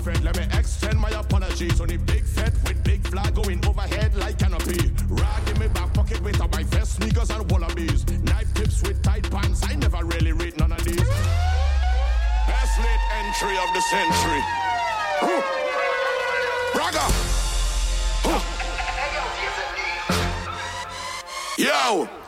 fed. Let me extend my apologies. on the big fed with big flag going overhead like canopy. Rag in my back pocket with my vest, sneakers and wallabies. Knife tips with tight pants. I never really read none of these. Best late entry of the century. Braga. Yo.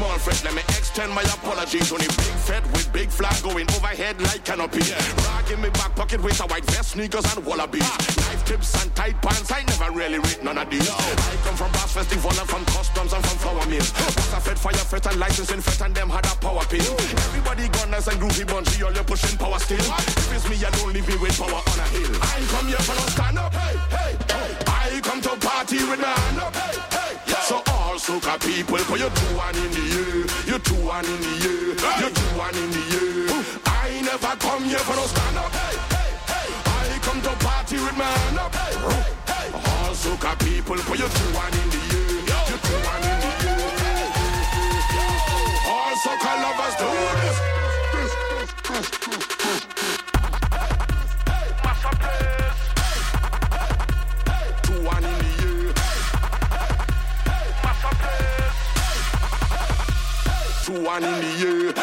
Small fret. Let me extend my apologies. Only big fed with big flag going overhead like canopy. Rag in my back pocket with a white vest, sneakers and wallabies. Knife tips and tight pants. I never really read none of these. I come from Brass Festival and from customs and from flower mills. Brass a fed fire fret and licensing fret and them had a power pill. Everybody gunners and groovy bunchy, all you pushing power still. If it's me, I don't leave me with power on a hill. I come here for no stand up. Hey, hey, hey. I come to party with my hand up. Hey, hey, hey. Soca people, put your two one in the air. You two one in the air. You two one in the air. I never come here for no stand up. Hey, hey, hey. I come to party with my hand up. Hey, hey, hey. All soca people, put your two one in the air. You two one in the air. All soca lovers do this. Two Two one in the air.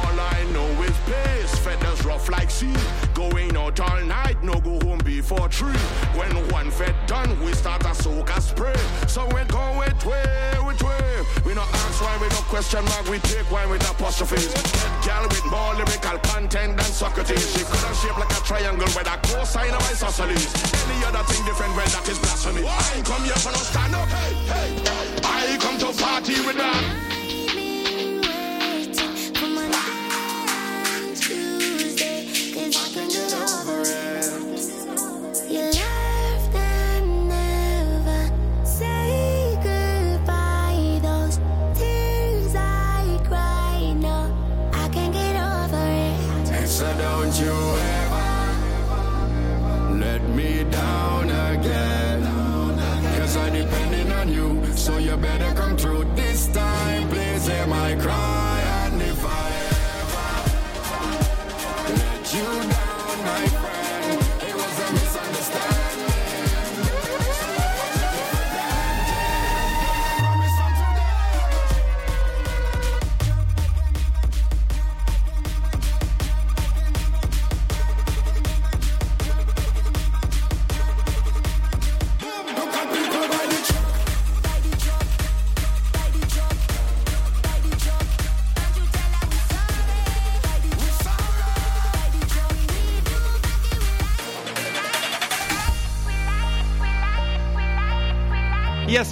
All I know is pace. Feathers rough like sea. Going out all night, no go home before three. When one fed done, we start a soca spray. So we go with way, with way. We no ask why, we no question mark. We take wine with apostrophes. Get gal with more lyrical content than Socrates. She could have shaped like a triangle with a cosine of isosceles. Any other thing different, well, that is blasphemy. I come here for no stand up. Hey, hey. I come to party with that. So you better come through this time. Please hear my cry.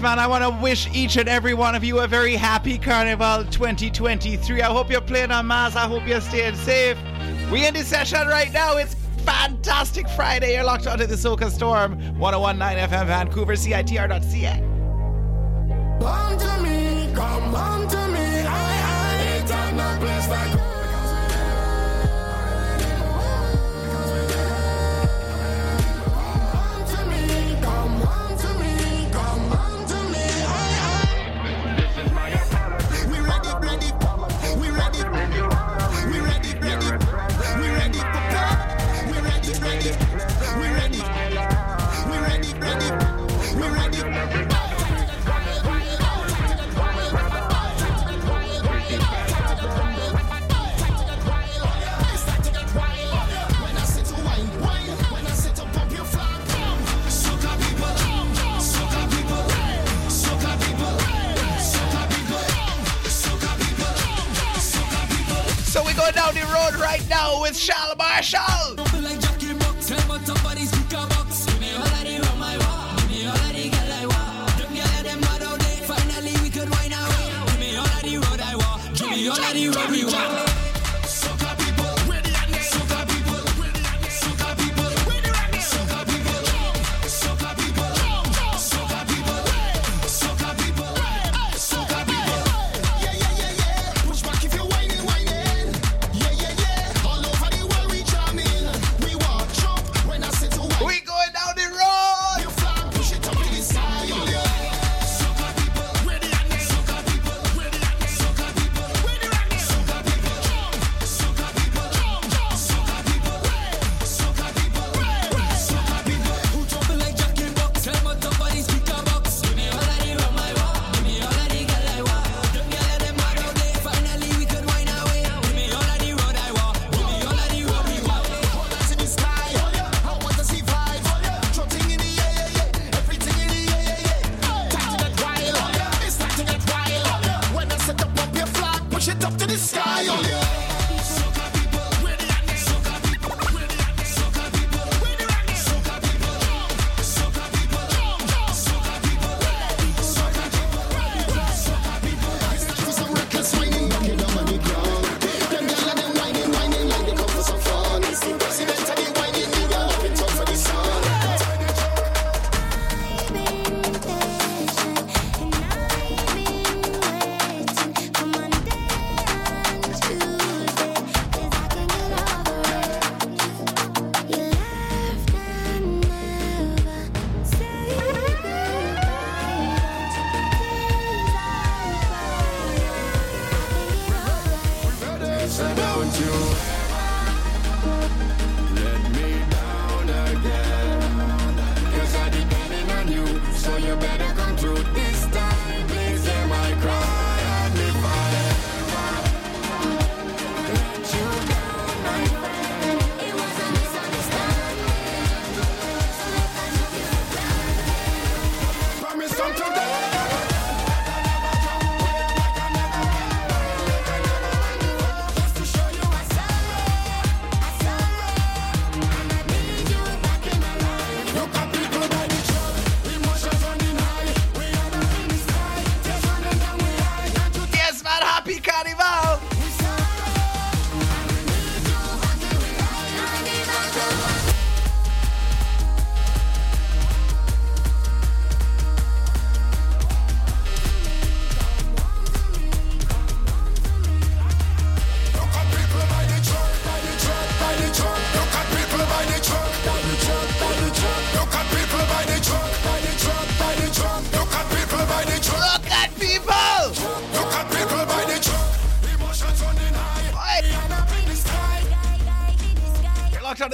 Man, I want to wish each and every one of you a very happy Carnival 2023. I hope you're playing on Mars. I hope you're staying safe. We in this session right now. It's fantastic Friday. You're locked onto the Soca Storm 1019 FM Vancouver, CITR.ca. Come to me, come to me. I, I ain't on no place like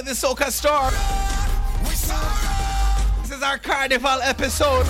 the Soca Storm. This is our carnival episode.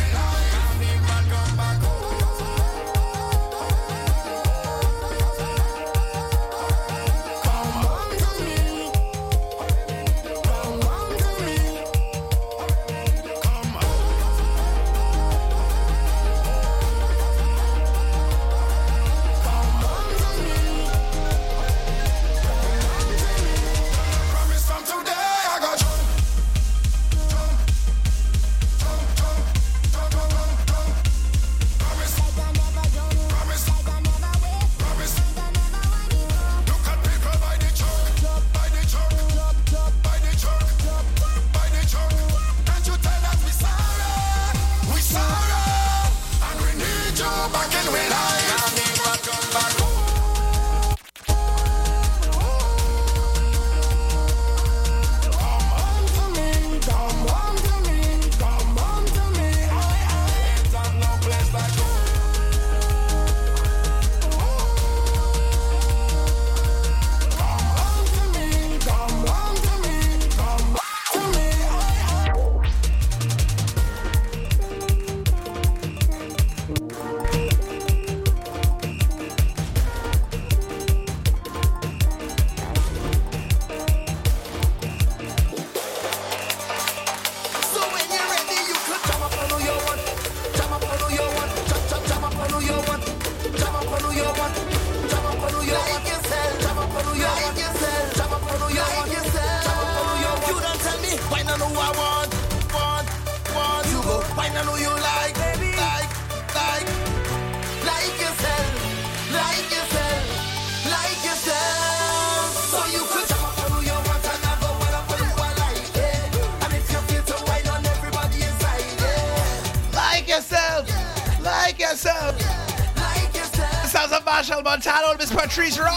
Patrice Rama.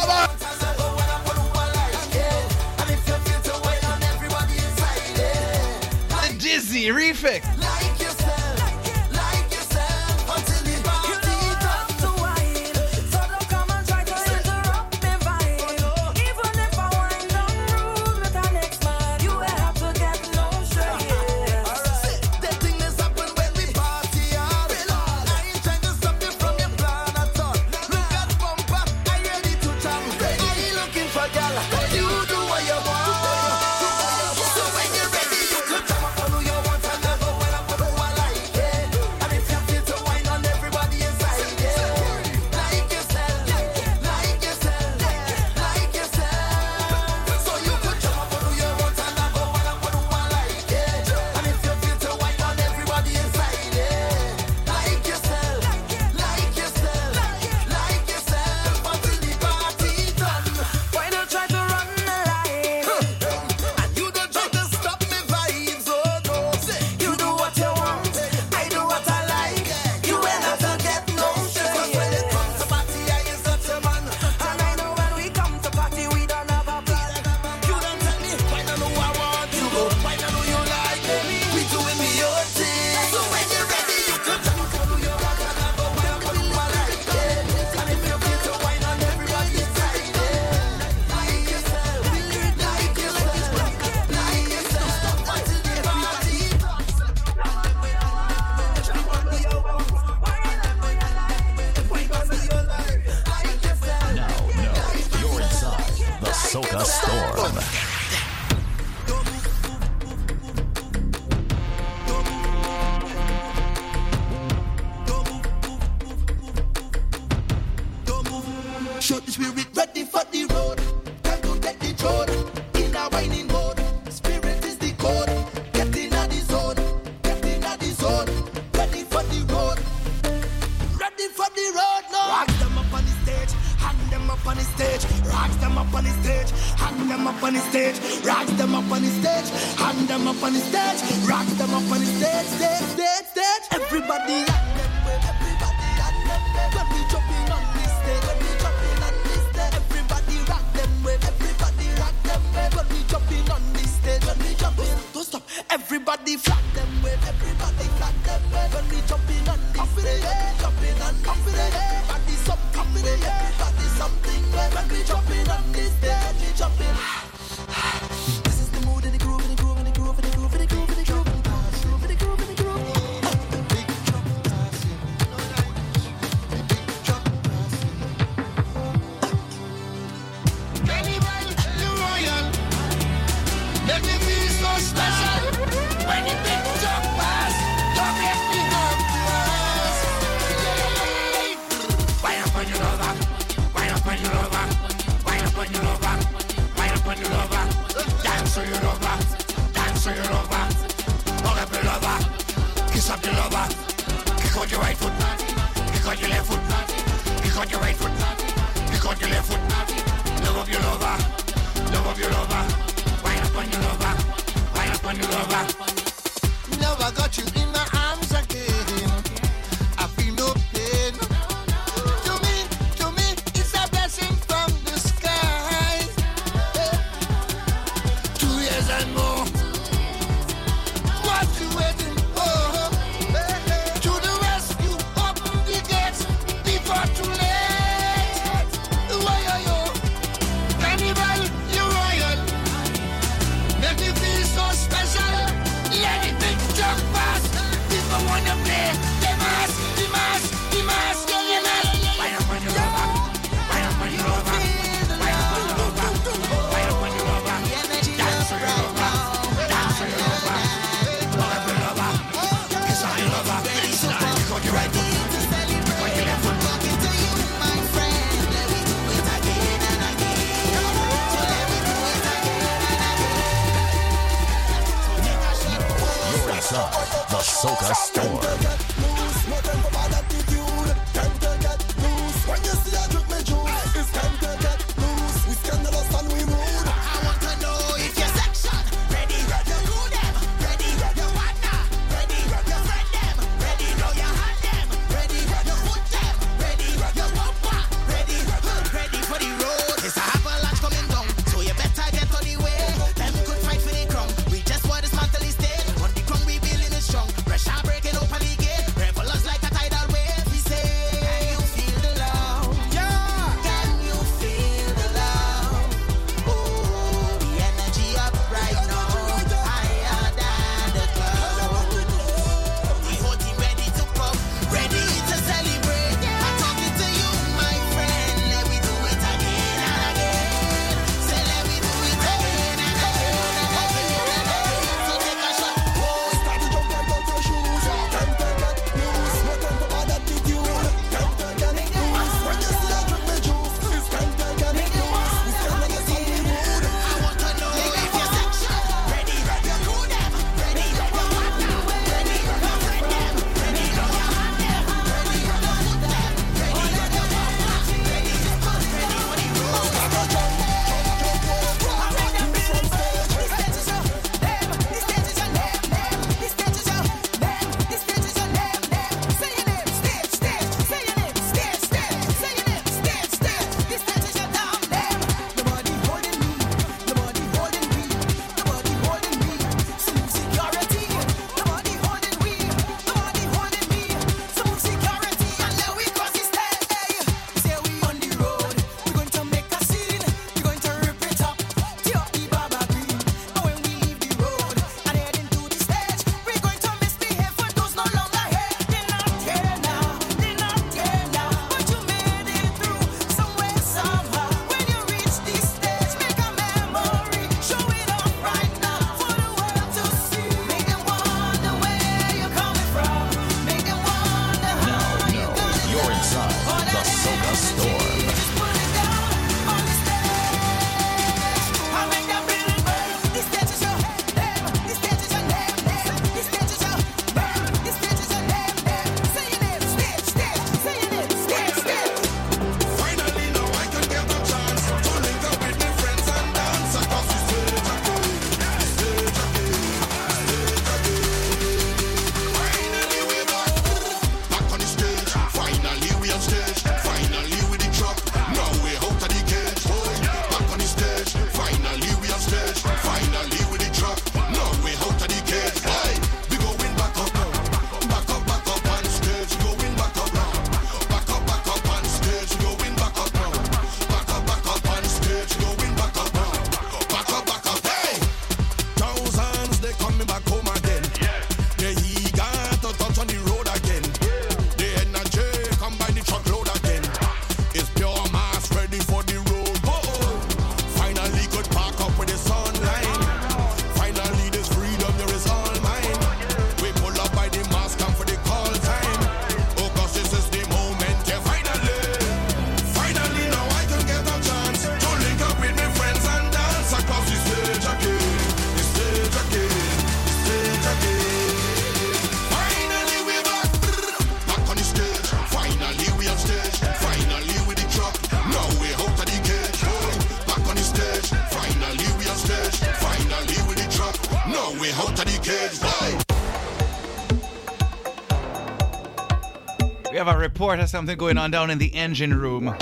A report of something going on down in the engine room.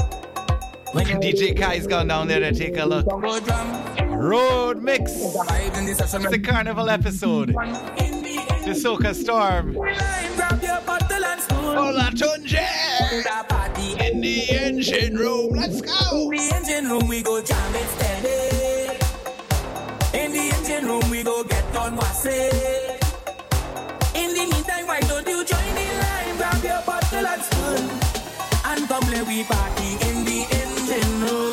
DJ Kai's gone down there to take a look. Road Mix. It's the carnival episode. The Soca Storm. Olatunji. In the engine room. Let's go. In the engine room, we go jam it steady. In the engine room, we go get on what's. In the meantime, why we party in the engine room.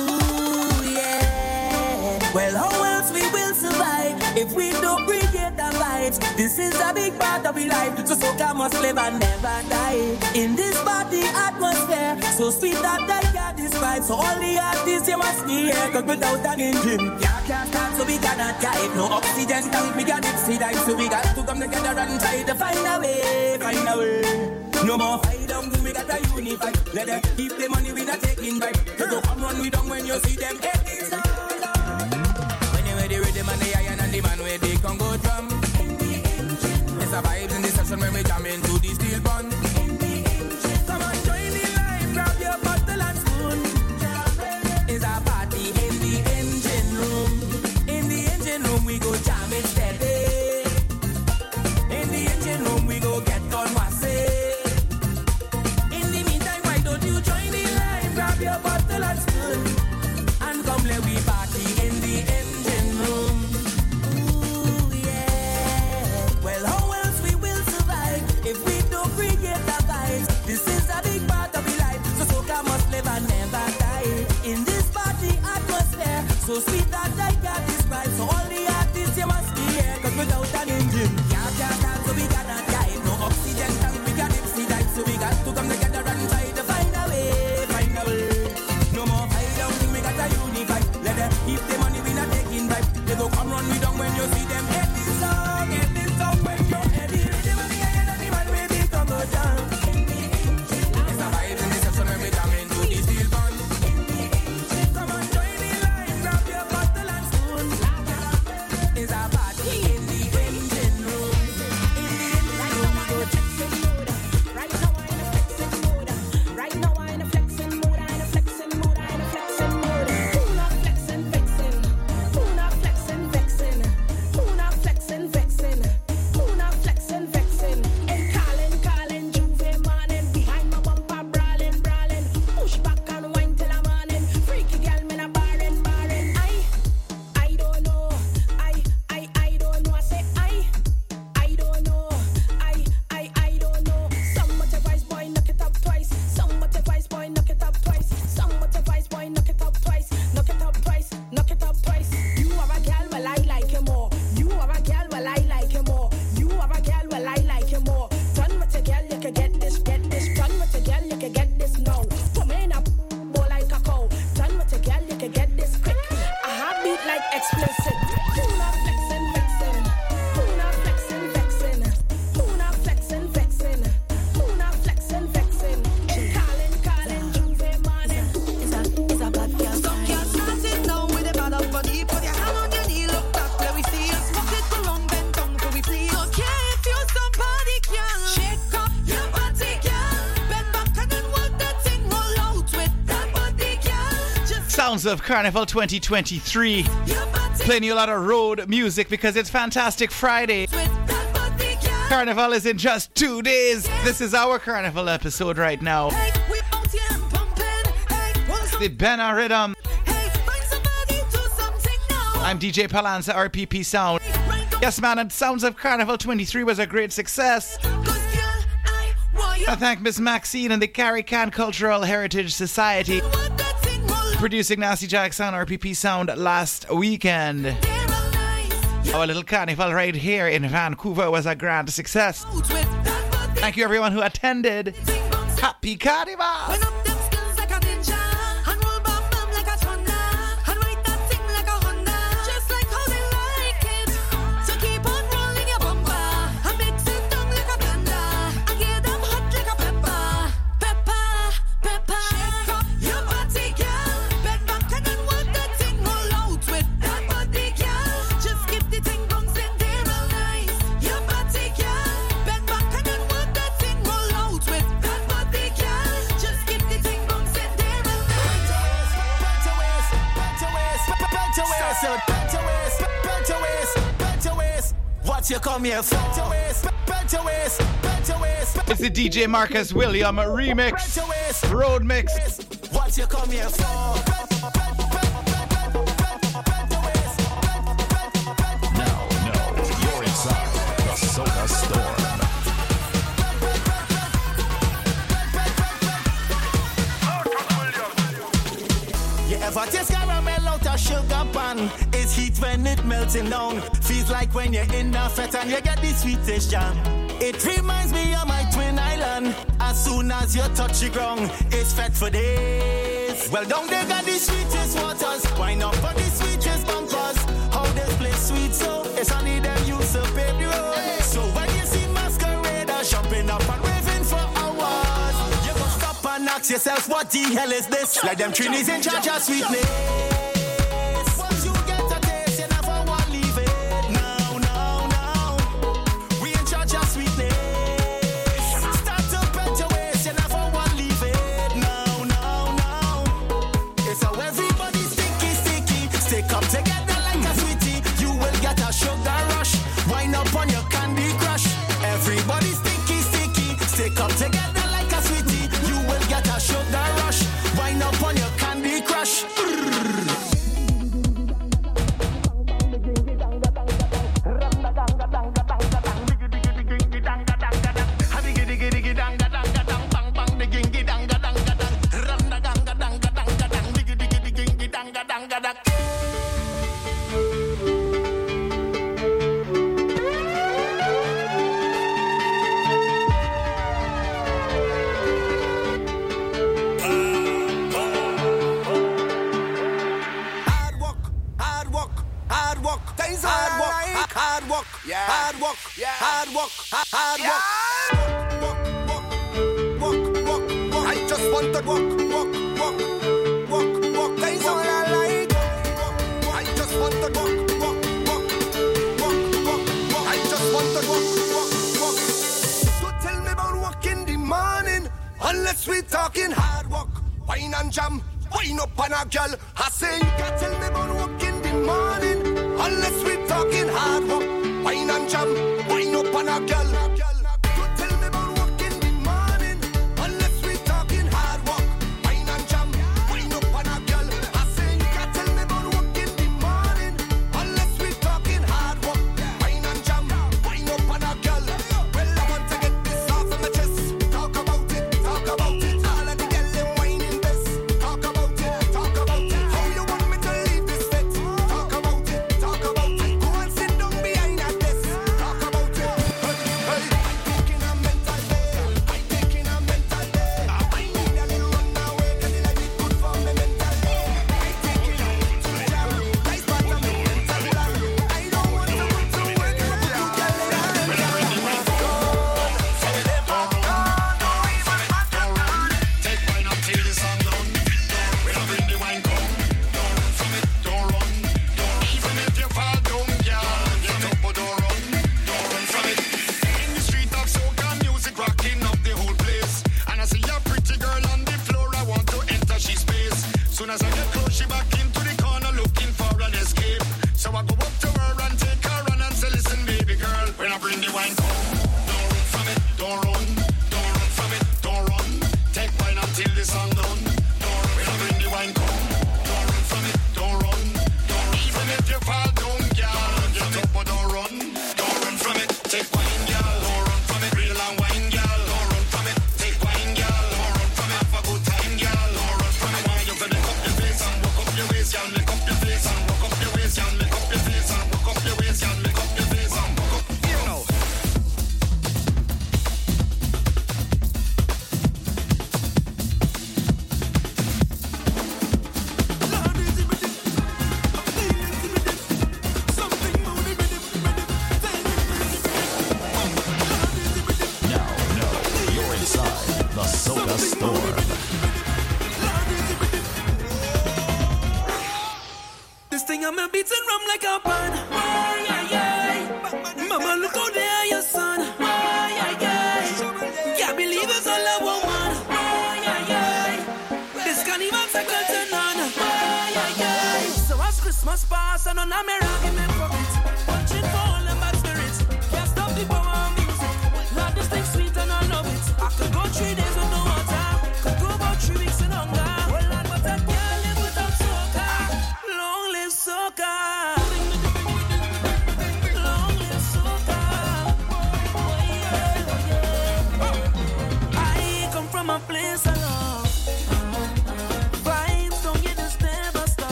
Ooh, yeah. Well, how else we will survive if we don't it the vibes? This is a big part of our life. So soca must live and never die. In this party atmosphere, so sweet that I can't describe. So all the artists, you must be here. Cause without an engine, yeah, can't start, so we cannot drive. No oxygen tank, we got it, see that. So we got to come together and try to find a way, find a way. No more fight down, we gotta unify. Let them keep the money, we not taking back. So don't come run me down when you see them heading. When you ready, rhythm and the iron and the man where they can go drum. It's a vibes in the session when we jam into the steel bun. So of Carnival 2023. Playing you a lot of road music because it's Fantastic Friday. Carnival is in just two days. This is our Carnival episode right now. The Bena Rhythm. I'm DJ Palanza, RPP Sound. Yes, man, and Sounds of Carnival 23 was a great success. I. I thank Miss Maxine and the Carrie Can Cultural Heritage Society producing Nasty Jack's on RPP Sound last weekend. there all night. Our little carnival right here in Vancouver was a grand success. Out with that body, Thank you everyone who attended. Happy Carnival! what you come here for. Bend your waist, bend your waist, bend your waist. It's the DJ Marcus William remix, road mix. What you come here for? sitting down. Feels like when you're in the fete and you get the sweetest jam. It reminds me of my twin island. As soon as you touch the ground, it's fed for days. Well, down they got the sweetest waters. Why not for the sweetest bumpers? How they play sweet so it's only them you to pave the road. So when you see masqueraders jumping up and raving for hours, you go stop and ask yourself, what the hell is this? Like them trinities in charge of sweetness.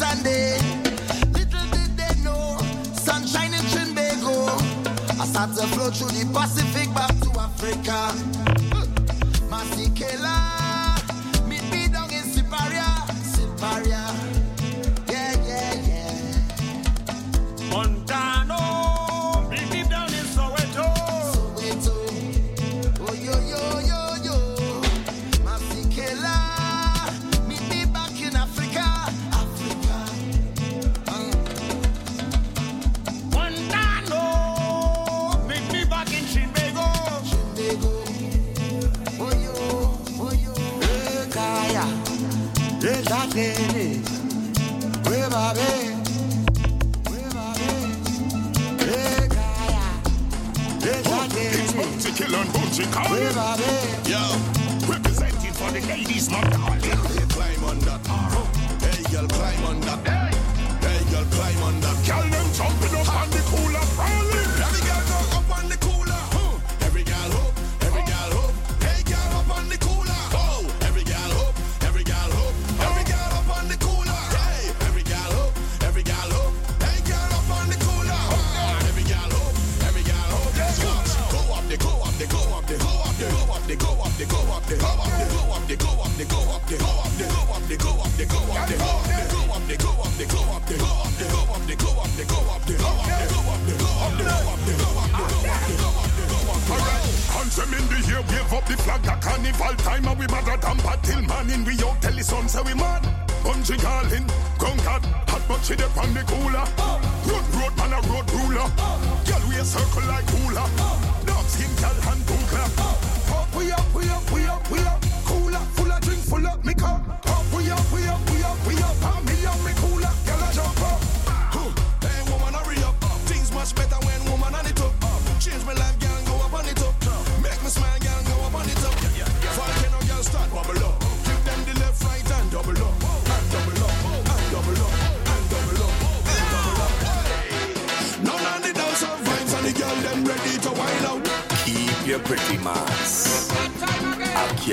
Little did they know, sunshine in Trinbago. I start to flow through the Pacific back to Africa. Masekela, meet me down in Siparia, Siparia. Africa. Yeah. Representing for the ladies, my dog. Hey, climb on that. Hey, girl, climb on that. Hey, girl, climb on that. Girl, the flag a carnival time and we mother damper till morning. We out tell the sun say we mad. Bungie calling, conquered, hot but she dey from the cooler. Road road man a road ruler. Girl we a circle like ruler. Dark skin girl and cool clap. Oh. Up we up we up we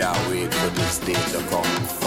can't wait for this day to come.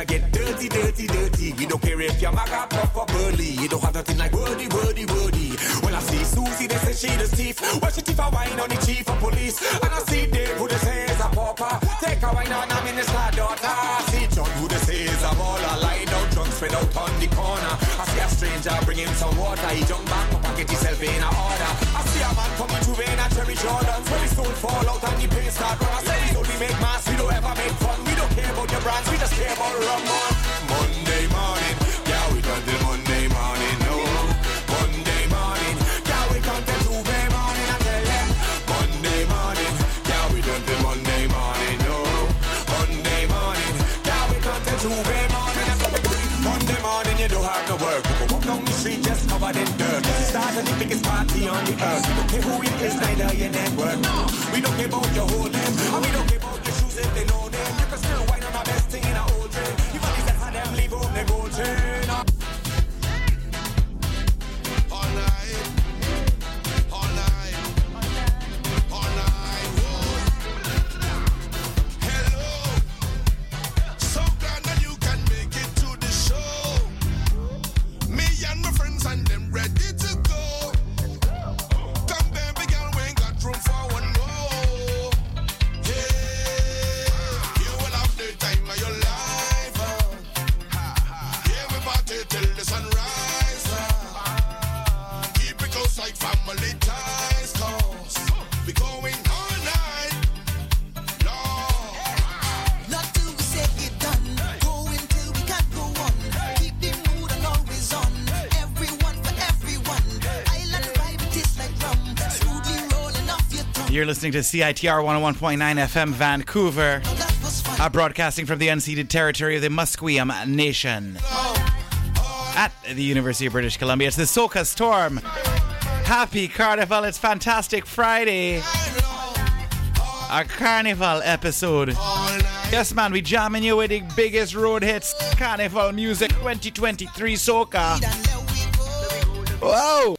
I get dirty, dirty, dirty. You don't care if you're maga, puff or burly. You don't have nothing like wordy, wordy, wordy. When I see Susie, they say she the thief. Well, she thief a wine on the chief of police. And I see Dave, who they say is a pauper. Take a wine on a minister daughter. I see John, who they say is a baller. Lie down drunk, spread out on the corner. I see a stranger, bring him some water. He jump back up and get himself in a order. I see a man coming to rain a cherry Jordan. When his soul fall out and the pain start run, I say, on the earth. We don't care who it is, neither your network. We don't care about your whole name. And we don't care about your shoes if they know them. You can still whine on our best thing in our listening to CITR 101.9 FM Vancouver, uh, broadcasting from the unceded territory of the Musqueam Nation at the University of British Columbia. It's the Soca Storm. Happy Carnival. It's fantastic Friday. Our Carnival episode. Yes, man, we jamming you with the biggest road hits. Carnival music 2023 Soca. Whoa!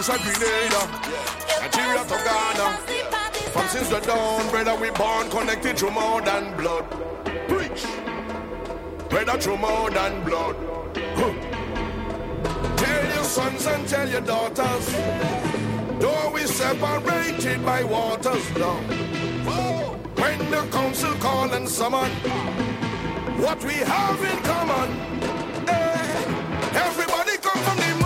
Prince of Grenada, Nigeria to Ghana. From since the dawn, brother, we born connected through more than blood. Preach, brother, through more than blood. Tell your sons and tell your daughters, though we separated by waters now When the council call and summon, what we have in common, eh, everybody come from the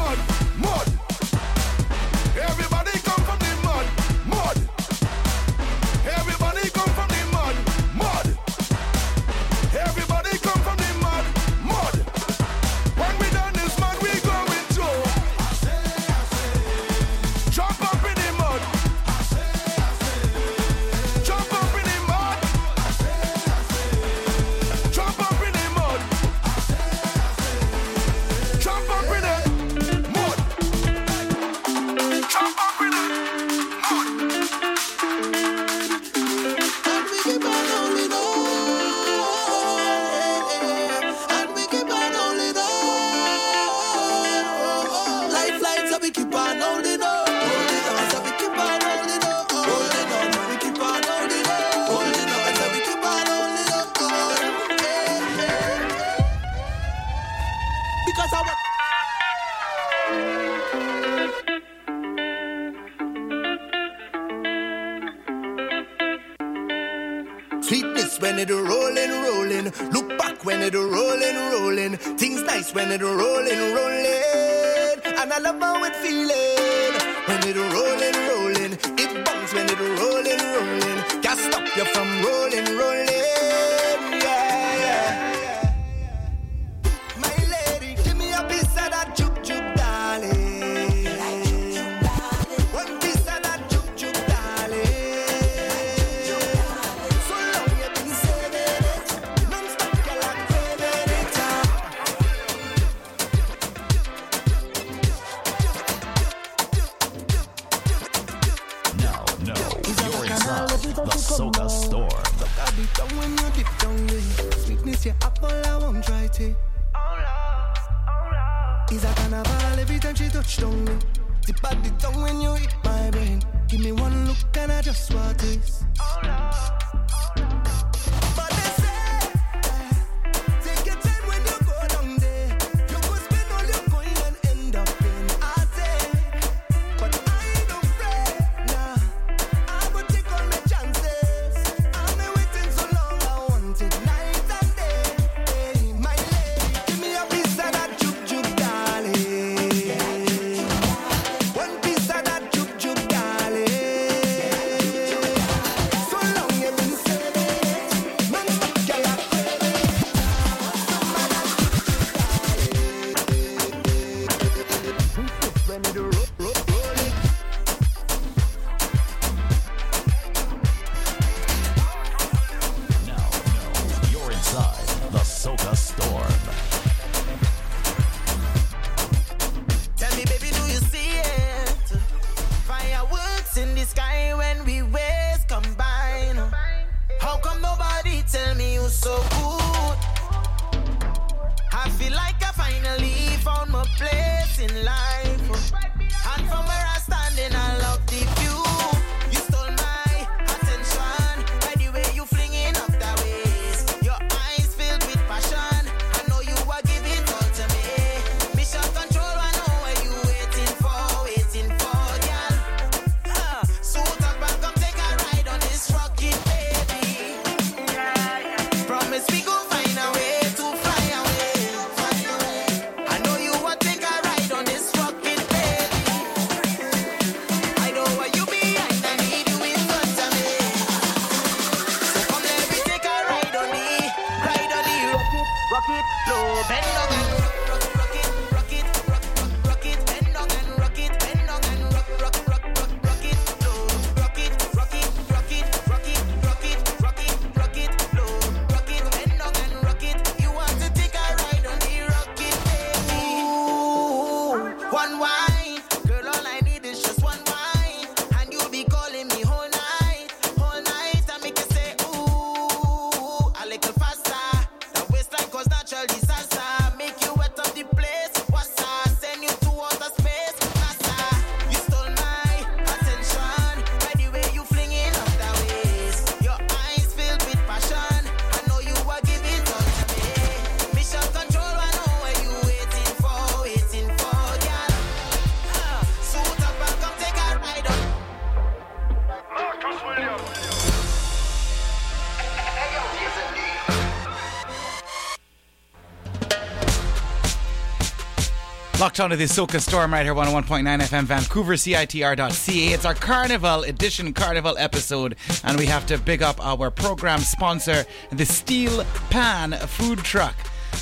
Locked onto the Soca Storm right here, 101.9 FM, Vancouver, CITR.ca. It's our Carnival Edition Carnival episode, and we have to big up our program sponsor, the Steel Pan Food Truck.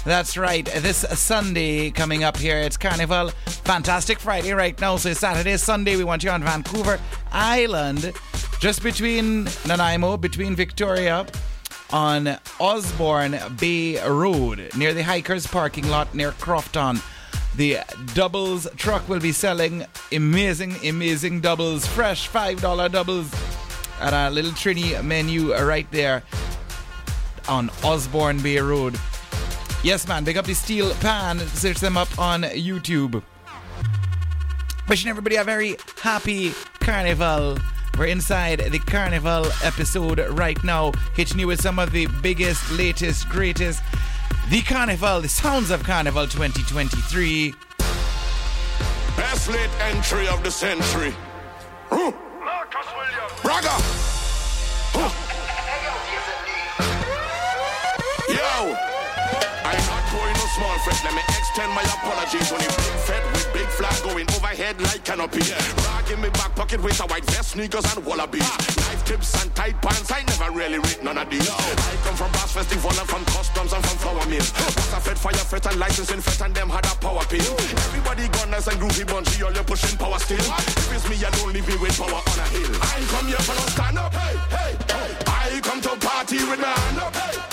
That's right, this Sunday coming up here, it's Carnival. Fantastic Friday right now, so Saturday, Sunday, we want you on Vancouver Island, just between Nanaimo, between Victoria on Osborne Bay Road near the Hikers parking lot near Crofton. The doubles truck will be selling amazing, amazing doubles, fresh $5 doubles at a little Trini menu right there on Osborne Bay Road. Yes, man, big up the steel pan. Search them up on YouTube. Wishing everybody a very happy carnival. We're inside the carnival episode right now, hitting you with some of the biggest, latest, greatest. The carnival, the sounds of carnival 2023. Best late entry of the century. Huh. Braga. Small fret. Let me extend my apologies. Only big fete with big flag going overhead like canopy. Rag in me back pocket with a white vest, sneakers and wallabies. Knife tips and tight pants. I never really read none of these. I come from brass festival and from customs and from flour mills. What's a fete fire fret and licensing fret and them had a power pill. Everybody gunners and groovy bunchy, all you pushing power still. If it's me, don't leave me with power on a hill. I come here for no stand up. Hey, hey, hey. I come to party with my hand up. Hey,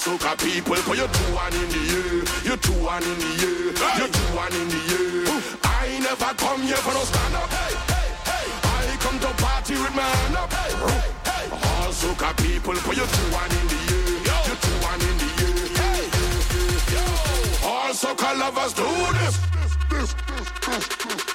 soca people, put your two one in the air, your two one in the air, your two one in the air. I never come here for no stand up. Hey, hey, hey. I come to party with my hand up. Hey, hey, hey. All soca people, put your two one in the air, your two one in the air. Hey, yo. All soca lovers do this, this, this, this, this, this.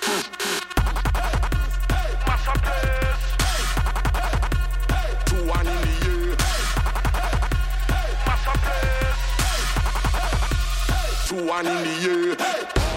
One in the air.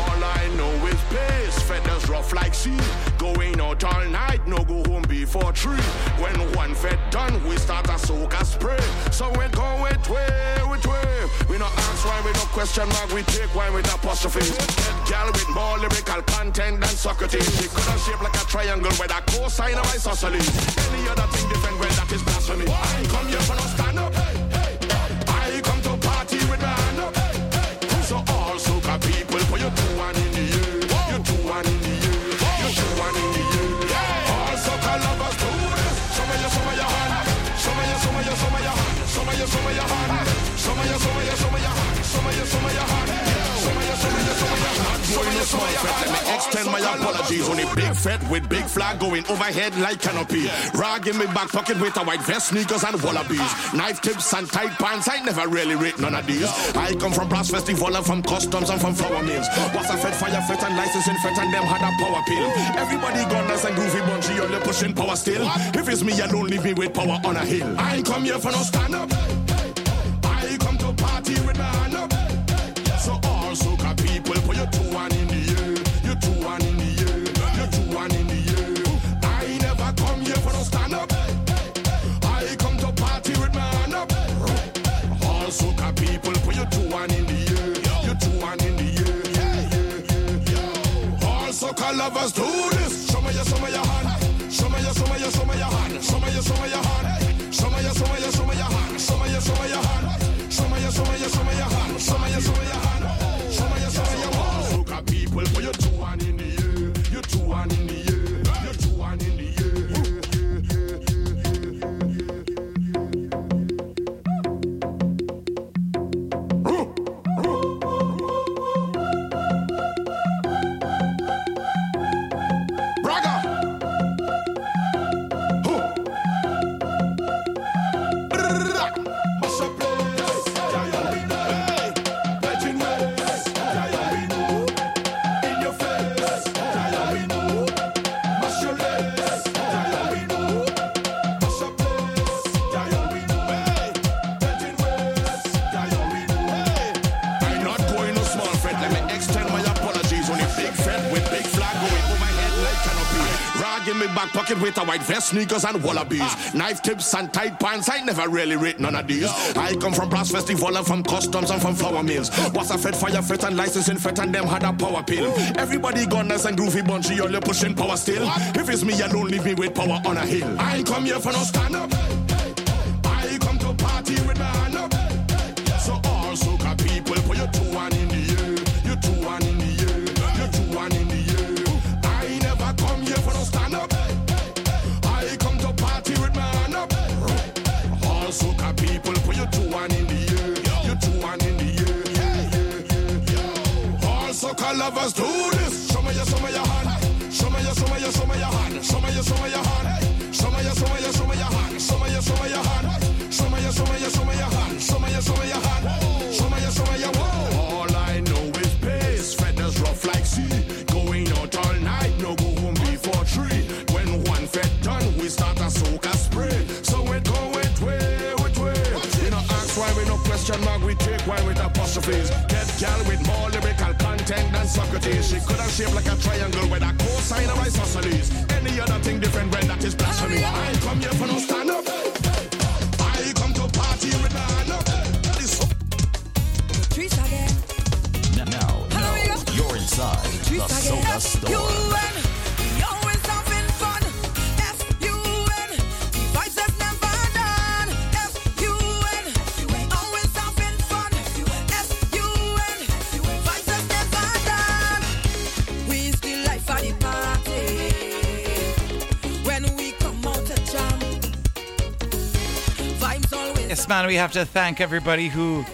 All I know is pace. Feathers rough like sea. Going out all night, no go home before three. When one fete done, we start a soca spray. So we go with way, with way. We no ask why, we no question mark. We take wine with apostrophes. Get gal with more lyrical content than Socrates. She could have shaped like a triangle with a cosine of isosceles. Any other thing different, well, that is blasphemy. I come here for no stand up. Extend my apologies. Only big fete with big flag going overhead like canopy. Rag in me back pocket with a white vest, sneakers and wallabies. Knife tips and tight pants. I never really rate none of these. I come from brass festival and from customs and from flour mills. Was a fed fire fed and licensing fed and them had a power pill. Everybody gunners and groovy bunchy, all you pushing power still. If it's me, don't leave me with power on a hill. I ain't come here for no stand up. I come to party with my hand up. So all soca people, put your two one All soca lovers do this. Show me your, show me your back pocket with a white vest, sneakers, and wallabies. Ah. Knife tips and tight pants, I never really rate none of these. I come from brass festival and from customs and from flour mills. Was a fed fire fit and licensing fit and them had a power pill. Everybody gunners and groovy bunchy, all you pushing power still. If it's me alone, leave me with power on a hill. I ain't come here for no stand up. Lovers do this. Show me your, show me your hand. Show me your, show me your, show me your hand. Show me your, show me your hand. Show me your, show me your, show me your hand. Show me your, show me your hand. Show me your, show me your, show me your hand. Show me your, show me your hand. Show me your, show me your whoa. All I know is pace. Feathers rough like sea. Going out all night, no go home before three. When one fete done, we start a soca spray. So we go with way, with way. You know, ask why we no question mark, we take why with apostrophes. Get gal with more lyrical content than Socrates. She could have shaped like a triangle with a cosine of isosceles. Any other thing different when that is blasphemy. I come here for no stand up. I come to party with my hand up. This Trish again. Now, now, you're inside the Soca Storm. Man, we have to thank everybody who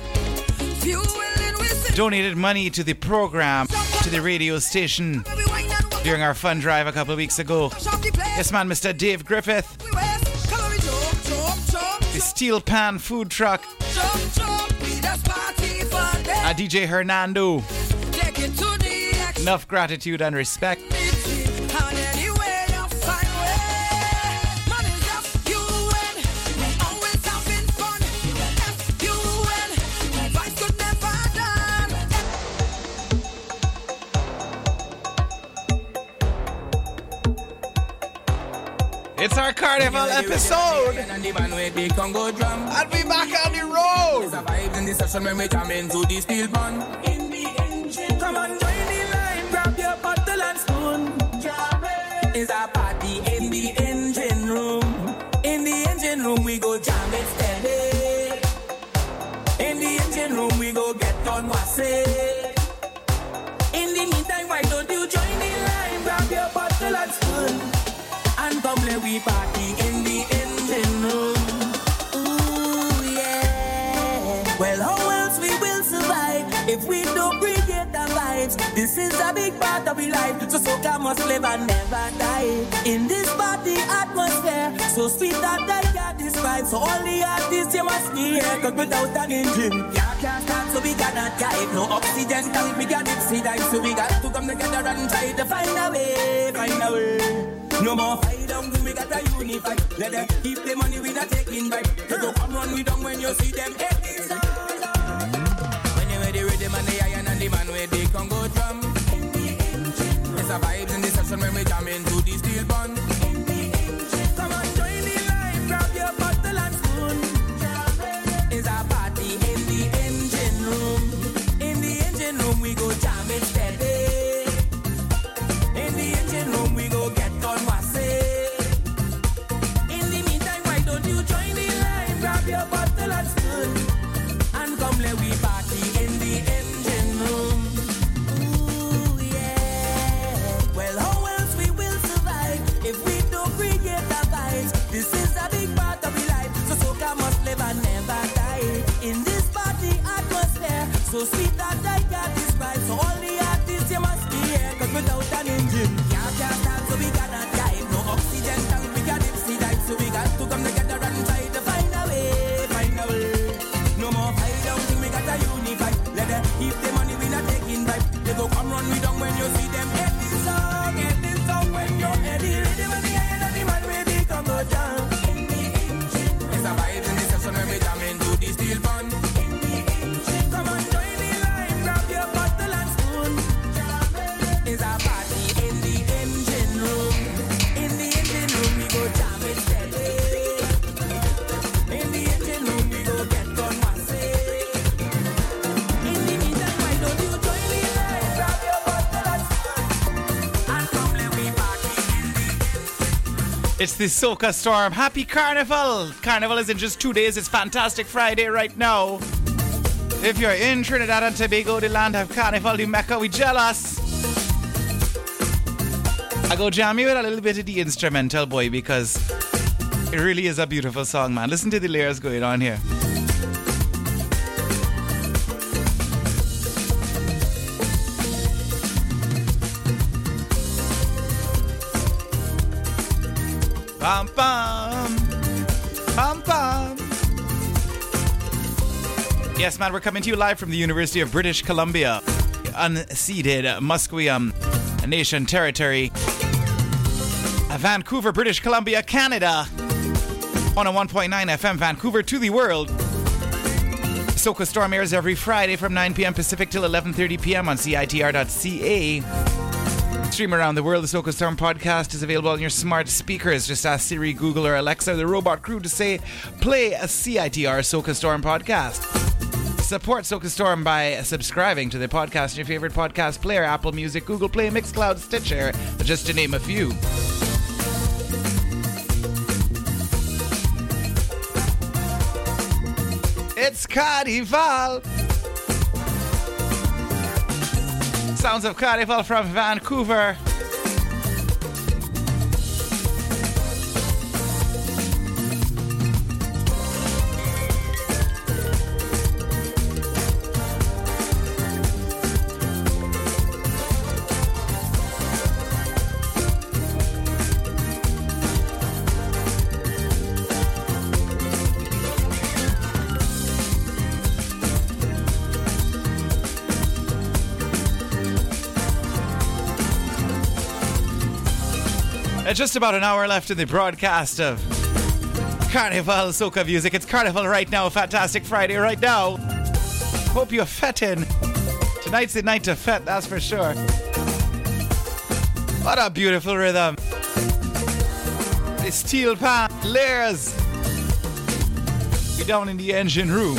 donated money to the program, to the radio station during our fun drive a couple of weeks ago. Yes, man, Mr. Dave Griffith, the Steel Pan Food Truck, uh, DJ Hernando. Enough gratitude and respect. It's our carnival episode, And the man with the Congo drum. and we back on the road. The vibes in the session when we jam into the steel band. In the engine. Come on, join the line, grab your bottle and spoon. It's a part of our life, so soca must live and never die. In this party atmosphere, so sweet that I can't describe. So all the artists you must be here, cause without an engine, yeah, can't start, so we cannot drive. No oxygen tank, we got dive, so we got to come together and try to find a way, find a way. No more fight down, we got a unify. Let them keep the money we not taking back. They go come run we down when you see them hating When you ready with the man, the iron and the man with the Congo drum. It's a vibes in the session when we jam into the steel band. So sweet It's the Soca Storm. Happy Carnival! Carnival is in just two days. It's Fantastic Friday right now. If you're in Trinidad and Tobago, the land of Carnival, the Mecca, we jealous. I go jam you with a little bit of the instrumental, boy, because it really is a beautiful song, man. Listen to the lyrics going on here. Yes, man, we're coming to you live from the University of British Columbia, unceded Musqueam Nation territory, Vancouver, British Columbia, Canada. on a 1.9 FM, Vancouver to the world. Soca Storm airs every Friday from 9 p.m. Pacific till 11:30 p.m. on CITR.ca. Stream around the world. The Soca Storm podcast is available on your smart speakers. Just ask Siri, Google, or Alexa, the robot crew, to say, play a CITR Soca Storm podcast. Support Soca Storm by subscribing to the podcast in your favorite podcast player Apple Music, Google Play, Mixcloud, Stitcher, just to name a few. It's Carnival! Sounds of Carnival from Vancouver. Just about an hour left in the broadcast of Carnival Soca Music. It's Carnival right now, Fantastic Friday right now. Hope you're fetting. Tonight's the night to fet, that's for sure. What a beautiful rhythm. The steel pan layers. We're down in the engine room.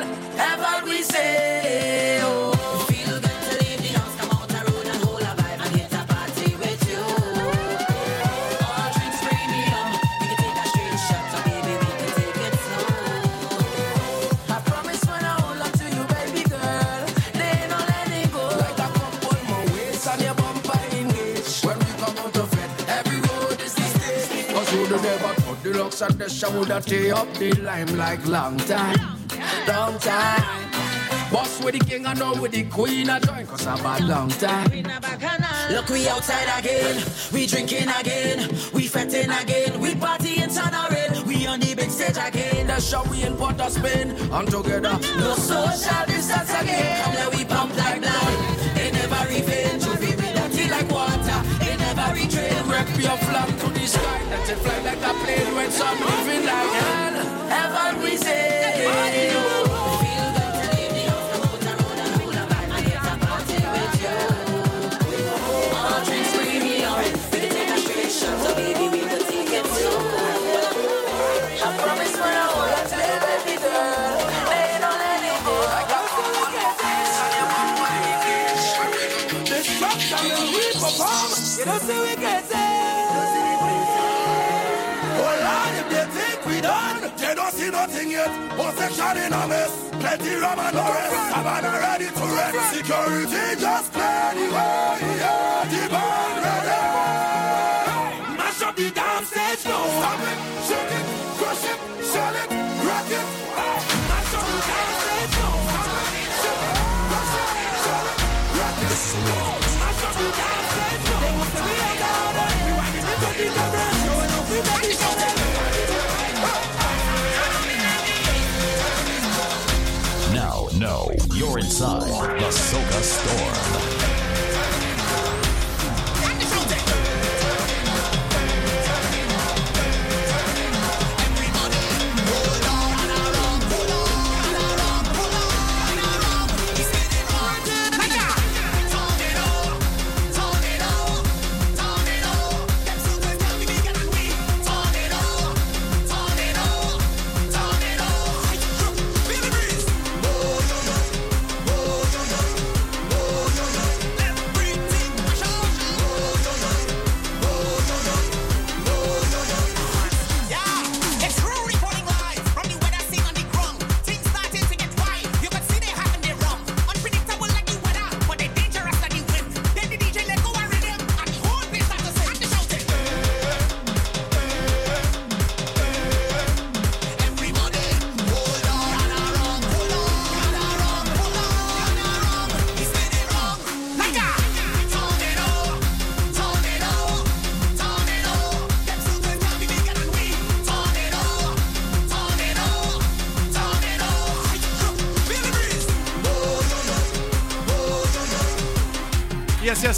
put the looks and the show that they up the lime like long time, long time. Boss with the king and now with the queen I join cause I'm a long time. Look, we outside again, we drinking again, we feting again, we partying tonight, we on the big stage again. The show we in Port of Spain and together. No social distance again. Come let we pump like Wrap your flag to the sky Let it fly like a plane when some living like hell heaven we say. In a mess, plenty rum and no rest. Savannah ready to rest. Security just clear the way. Yeah, the band ready. Mash up the damn stage now. Stop it, shake it, crush it, shell it, rock it. Mash up the damn stage now. Stop it, shake it, crush it, shell it, rock it. Mash up the damn stage now. They want to be a god. We want it to be the best. Inside the Soca Storm.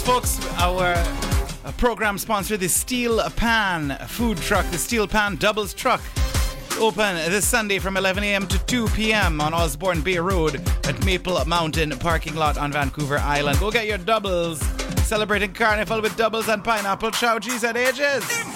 Folks. Our uh, program sponsor, the Steel Pan food truck, the Steel Pan Doubles Truck. Open this Sunday from 11 a.m. to 2 p.m. on Osborne Bay Road at Maple Mountain parking lot on Vancouver Island. Go get your doubles. Celebrating Carnival with doubles and pineapple chow cheese at ages. And it's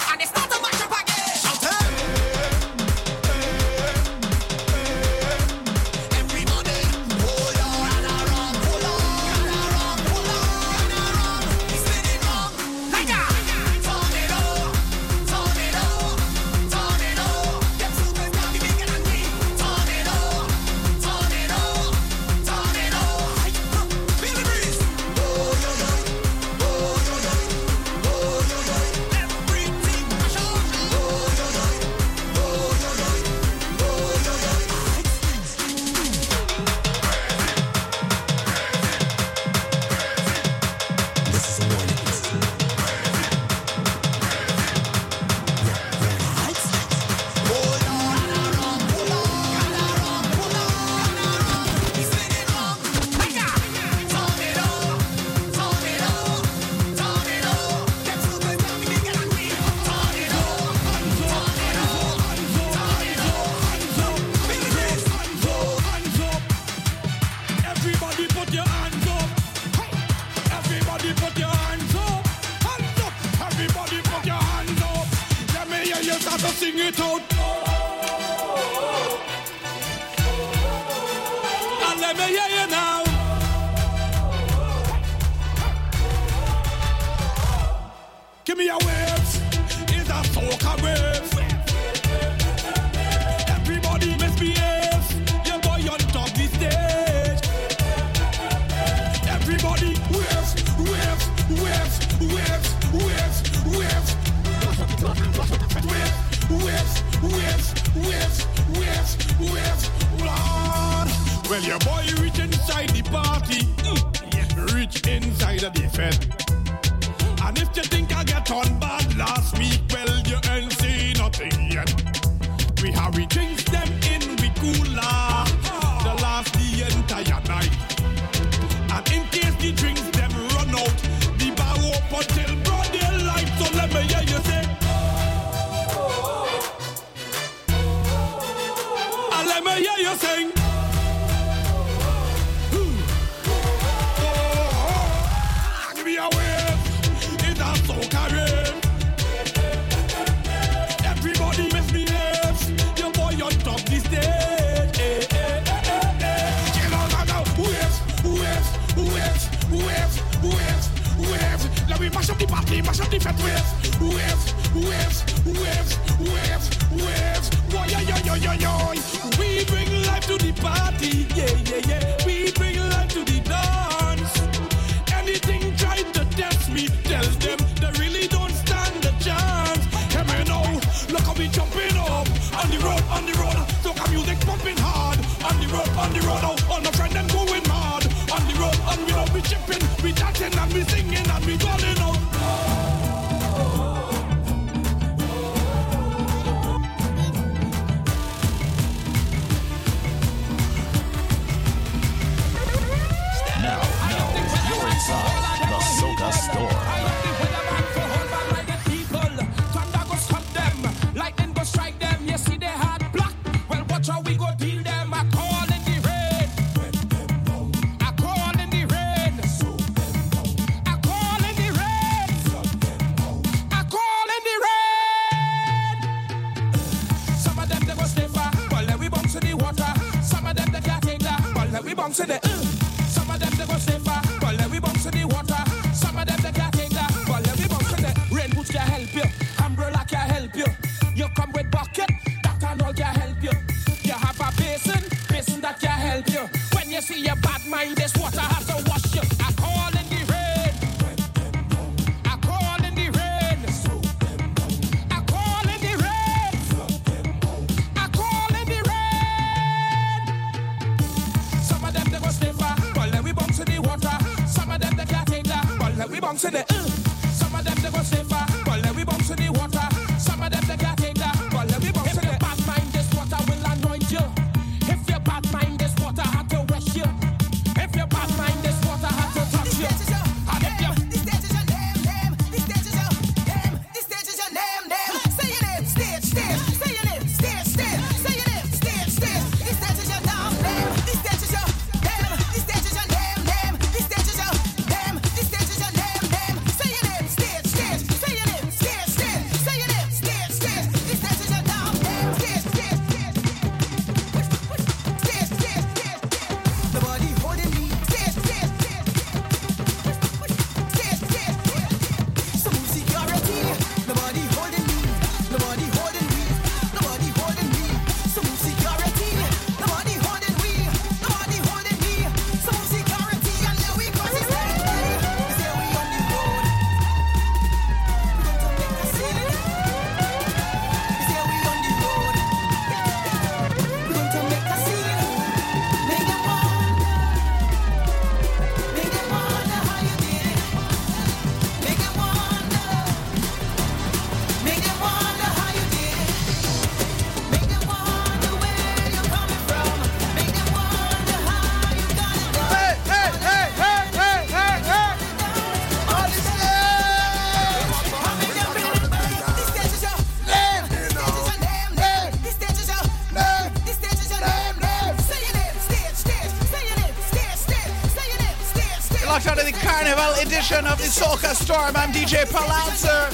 edition of the Soca Storm. I'm DJ Palazzo.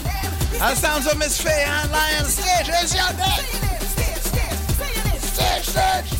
The sounds of Miss Faye and Lion Stage is your day. Stage, stage.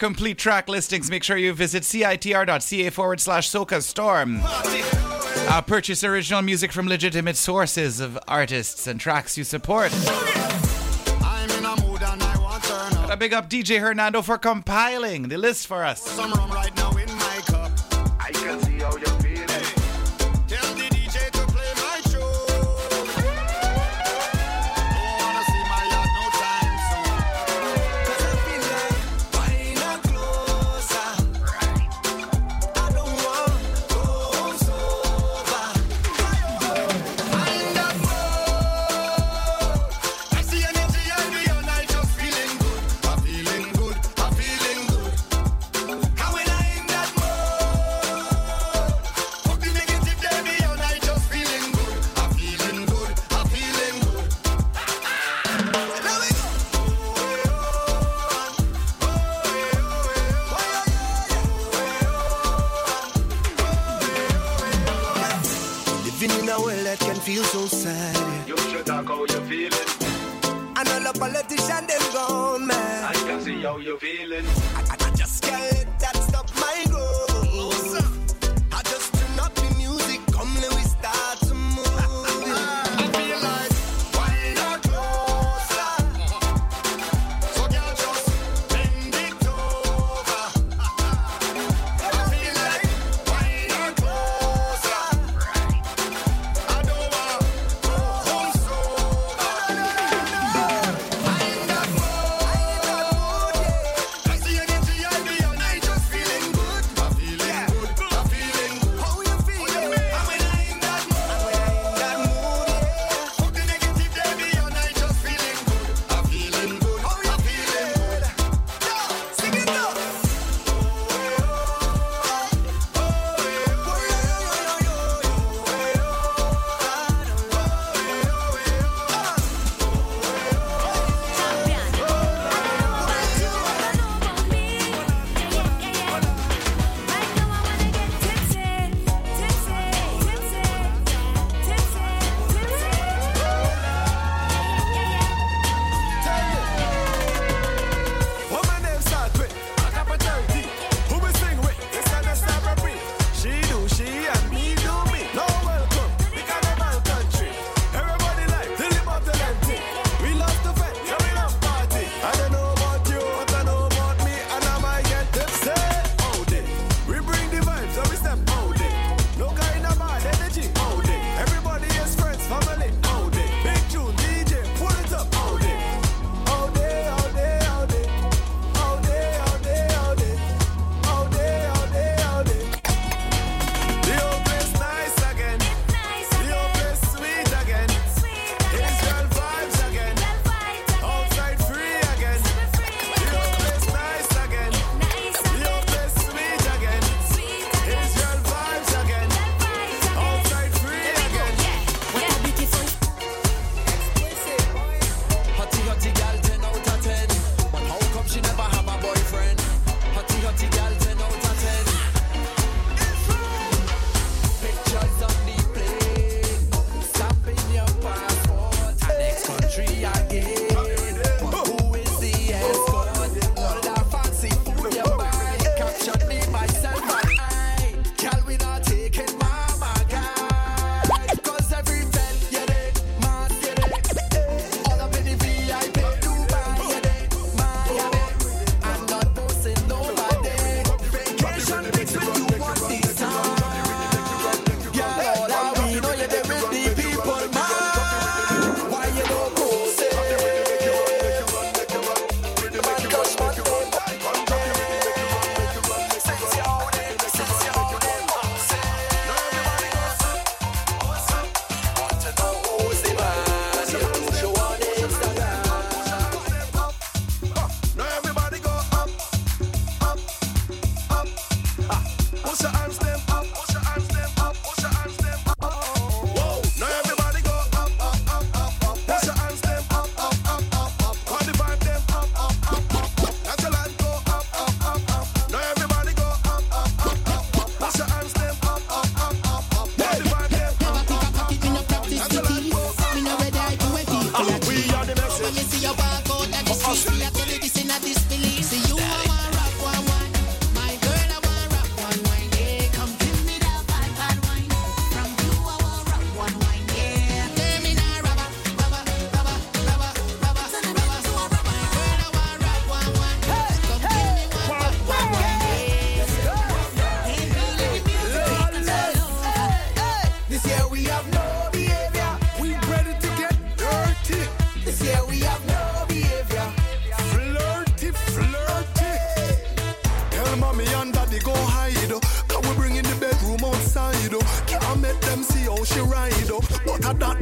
complete track listings, make sure you visit citr.ca forward slash Soca Storm. Uh, purchase original music from legitimate sources of artists and tracks you support. I'm in a mood. Gotta big up DJ Hernando for compiling the list for us.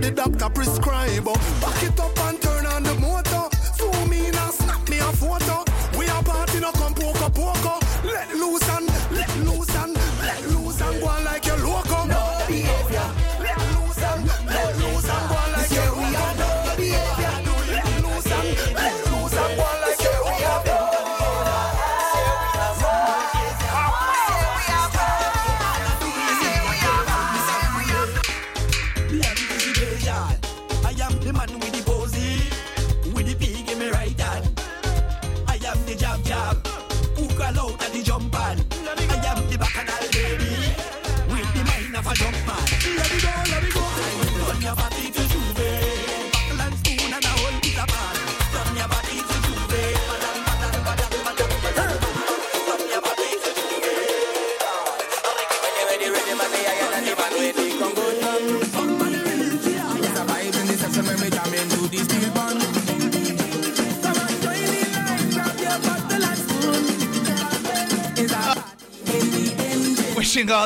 the doctor prescribe. Oh. Back it up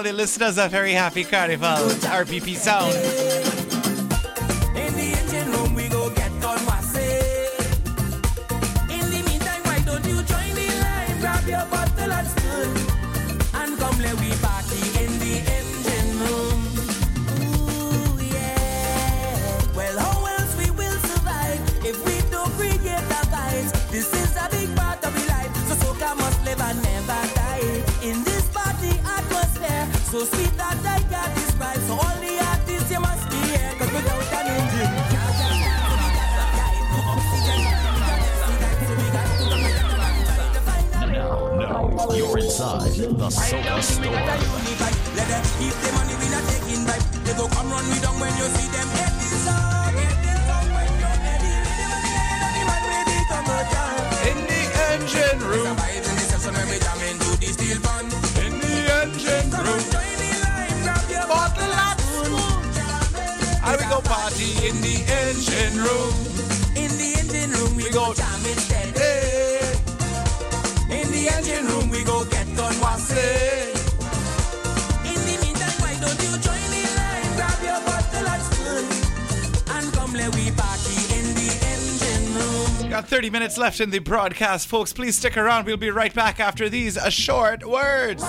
all the listeners are Very Happy Carnival RPP Sound. left in the broadcast, folks. Please stick around. We'll be right back after these short words.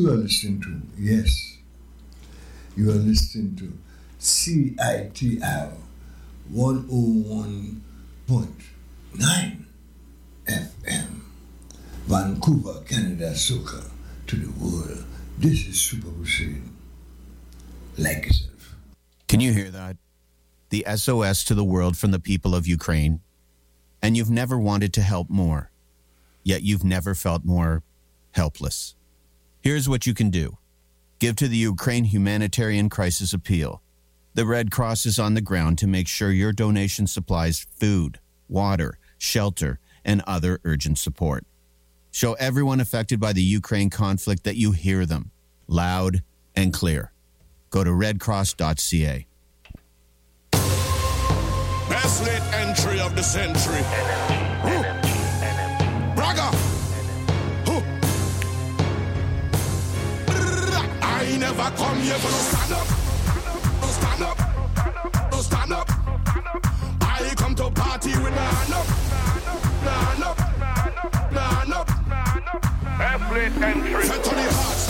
you are listening to. Yes. You are listening to CITR 101.9 FM, Vancouver, Canada, soca to the world. This is Super Crusade. Like yourself. Can you hear that? The SOS to the world from the people of Ukraine. And you've never wanted to help more, yet you've never felt more helpless. Here's what you can do give to the Ukraine Humanitarian Crisis Appeal. The Red Cross is on the ground to make sure your donation supplies food, water, shelter, and other urgent support. Show everyone affected by the Ukraine conflict that you hear them loud and clear. Go to redcross.ca. Best late entry of the century. never come here for no stand up. No stand up. No stand up. I come to party with my hand up. My hand up. My hand up. My up. Athlete entry. Set to the heart.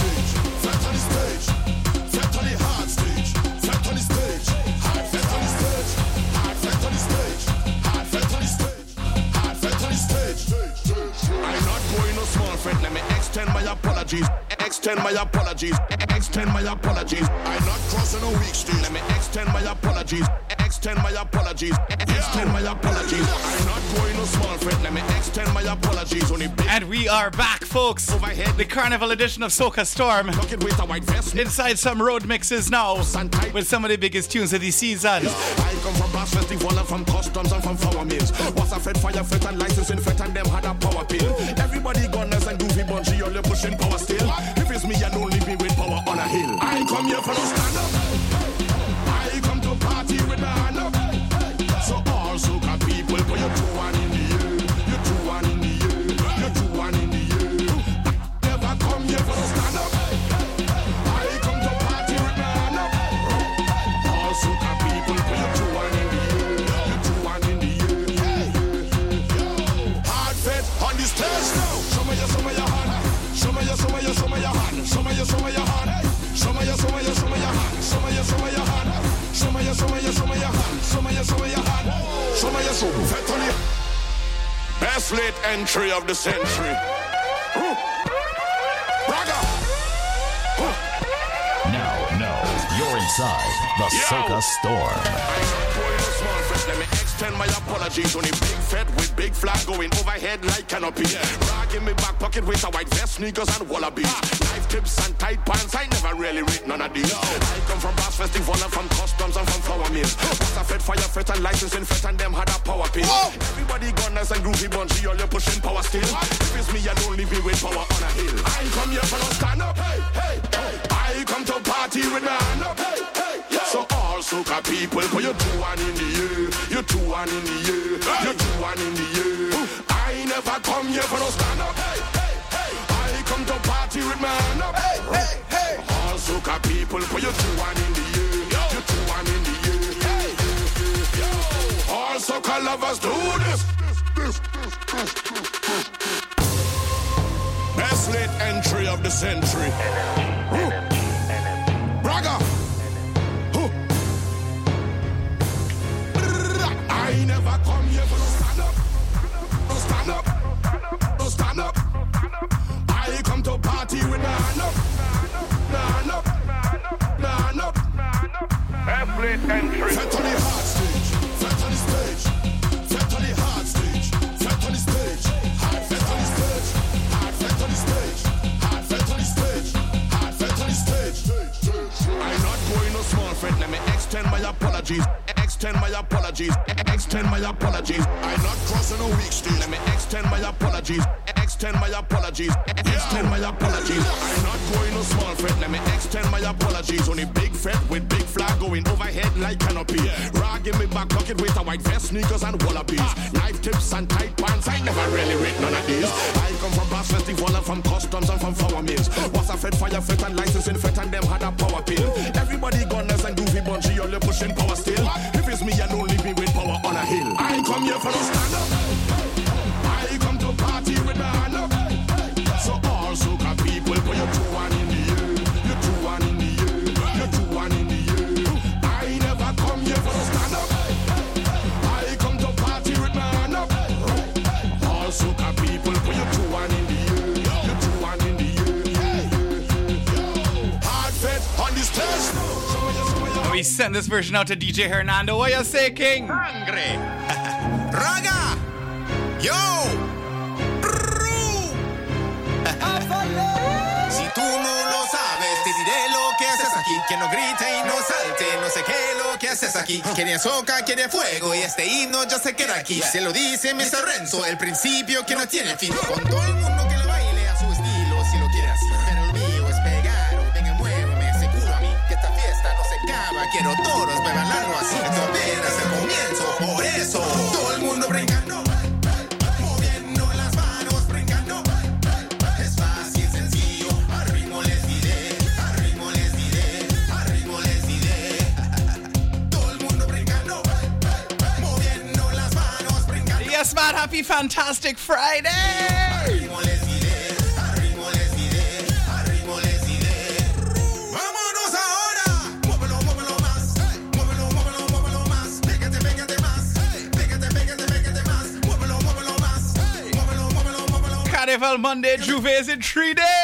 small friend. Let me extend my apologies. Extend my apologies. Extend my apologies. I'm not crossing a weak street. Let me extend my apologies. Extend my apologies. Extend my apologies. I'm not going no small friend. Let me extend my apologies. And we are back, folks. Overhead. The carnival edition of Soca Storm. Inside some road mixes now with some of the biggest tunes of the season. I come from Brass Festival and from customs and from flour mills. Was a fed fire, fed and in fed and them had a power pill. Everybody got gunners and goofy bunchy, all you pushing power still. If it's me, I don't leave me with power on a hill. I come here for no stand up. Your, show me your, show me your hand. Show me your, show me your hand. Show me your, show me Fit on the Best late entry of the century. Braga. Now, now, you're inside the Yo. Soca Storm. Extend my apologies. Only big fed with big flag going overhead like canopy. Rag in me back pocket with a white vest, sneakers and wallabies. Knife tips and tight pants. I never really read none of these. I come from brass festival and from customs and from flour mills. Was a fed fire fete and licensing fete and them had a power pill. Everybody gunners and groovy bunchy, all you pushing power still. If it's me, I don't leave me with power on a hill. I come here for no stand up. Hey, hey, hey. I come to party with my hand up. Hey, soca people, put your two one in the air, your two one in the air, your two one in the air. I never come here for no stand up. Hey, hey, hey. I come to party with my hand up. Hey, hey, hey. All soca people, put your two one in the air, your two one in the air. Hey, yo. All soca lovers do this. Best late entry of the century. Never come here for no stand up. No stand up. No stand up. I come to party with my hand up. My hand up. My hand up. Airplane entry. On the hard Extend my apologies. I'm not crossing a weak street. Let me extend my apologies. Extend my apologies. Extend my apologies. I'm not going no small fret. Let me extend my apologies. Only big fret with big flag going overhead like canopy. Rag in me back pocket with a white vest, sneakers and wallabies. Knife tips and tight pants. I never really read none of these. I come from brass festival and from customs and from flour mills. Was a fed fire fete and licensing fete and them had a power pill. We send this version out to DJ Hernando. What you say, King? Raga. Yo. Si tú no lo sabes, te diré lo que haces aquí. Que no grite y no salte, no sé qué lo que haces aquí. Quiere soca, quiere fuego y este himno ya se queda aquí. Se lo dice Mr. Renzo, el principio que no tiene fin. Con todo el mundo muévelo, muévelo, muévelo. Carnival Monday, J'ouvert is in three days.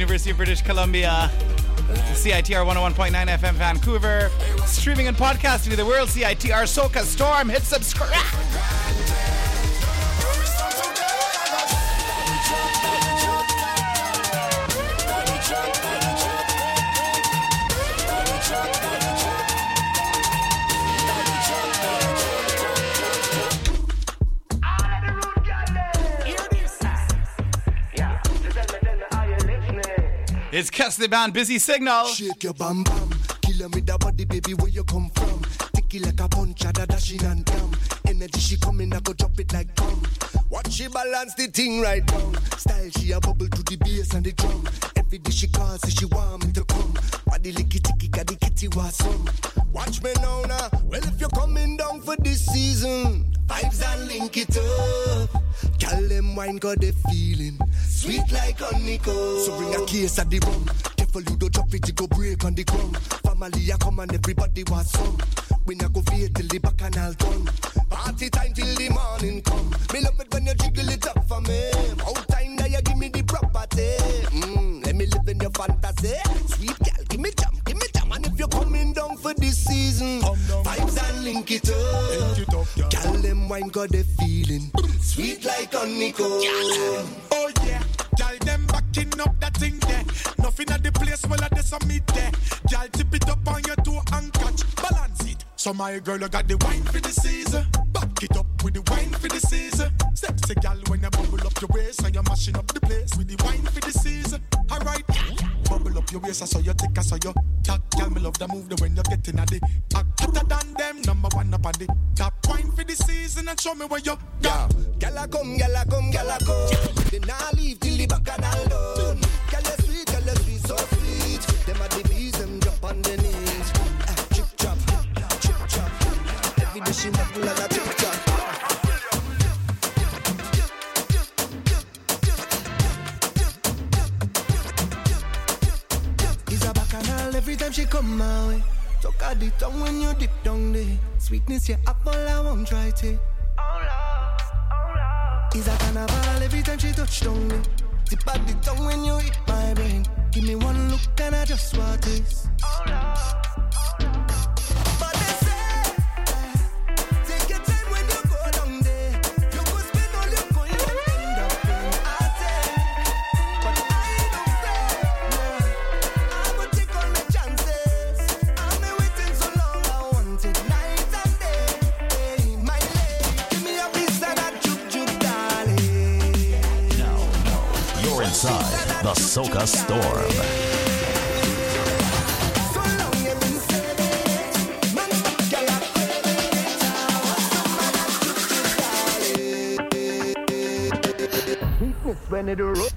University of British Columbia. CITR 101.9 FM Vancouver. Streaming and podcasting to the world. CITR Soca Storm. Hit subscribe. The Band Busy Signal. Shake your bam bam. Kill 'em with the body, baby, where you come from? Ticky like a punch, da dashing and damn. Energy she coming, I go drop it like bomb. Watch she balance the thing right down. Style she a bubble to the bass and the drum. Every day she calls, she want me to come. Body licky ticky, got the kitty was some. Watch me now, now. Well, if you're coming down for this season, vibes and link it up. Call them wine, got the feeling. Sweet like honeycomb. So bring a case of the rum. Careful you don't drop it, it go break on the ground. Family I come and everybody was some. We not go fear till the bacchanal done. Party time till the morning come. Me love it when you jiggle it up for me. Out time that you give me the property. Mm, let me live in your fantasy. Sweet girl, give me jam, give me jam. And if you're coming down for this season, vibes and link it up. Girl, them wine got the feeling. Sweet like honeycomb. Summit there. Girl, tip it up on your toe and catch, balance it. So my girl, you got the wine for the season. Back it up with the wine for the season. Sexy girl, when you bubble up your waist and you're mashing up the place with the wine for the season. Alright, bubble up your waist, I saw your thick, I saw you tack. Girl, me love the move the when you're getting at the hotter than them. Number one up on the top wine for the season and show me where you Yeah, gyal a come, gyal a come, gyal a come. They nah leave Sweetness, yeah, I darling. storm. when it roll,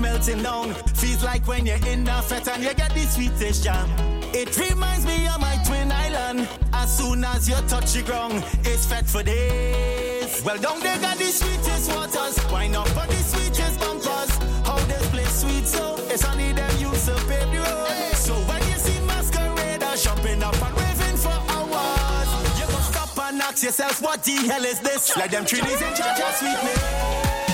melting down. Feels like when you're in the fete and you get the sweetest jam. It reminds me of my twin island. As soon as you touch the ground, it's fat for days. Well, down they got the sweetest waters. Why not for the sweetest bumpers? How this place sweet so it's only them you to pave the road. So when you see masqueraders jumping up and raving for hours, you go stop and ask yourself, what the hell is this? Like them trees charge of sweetness.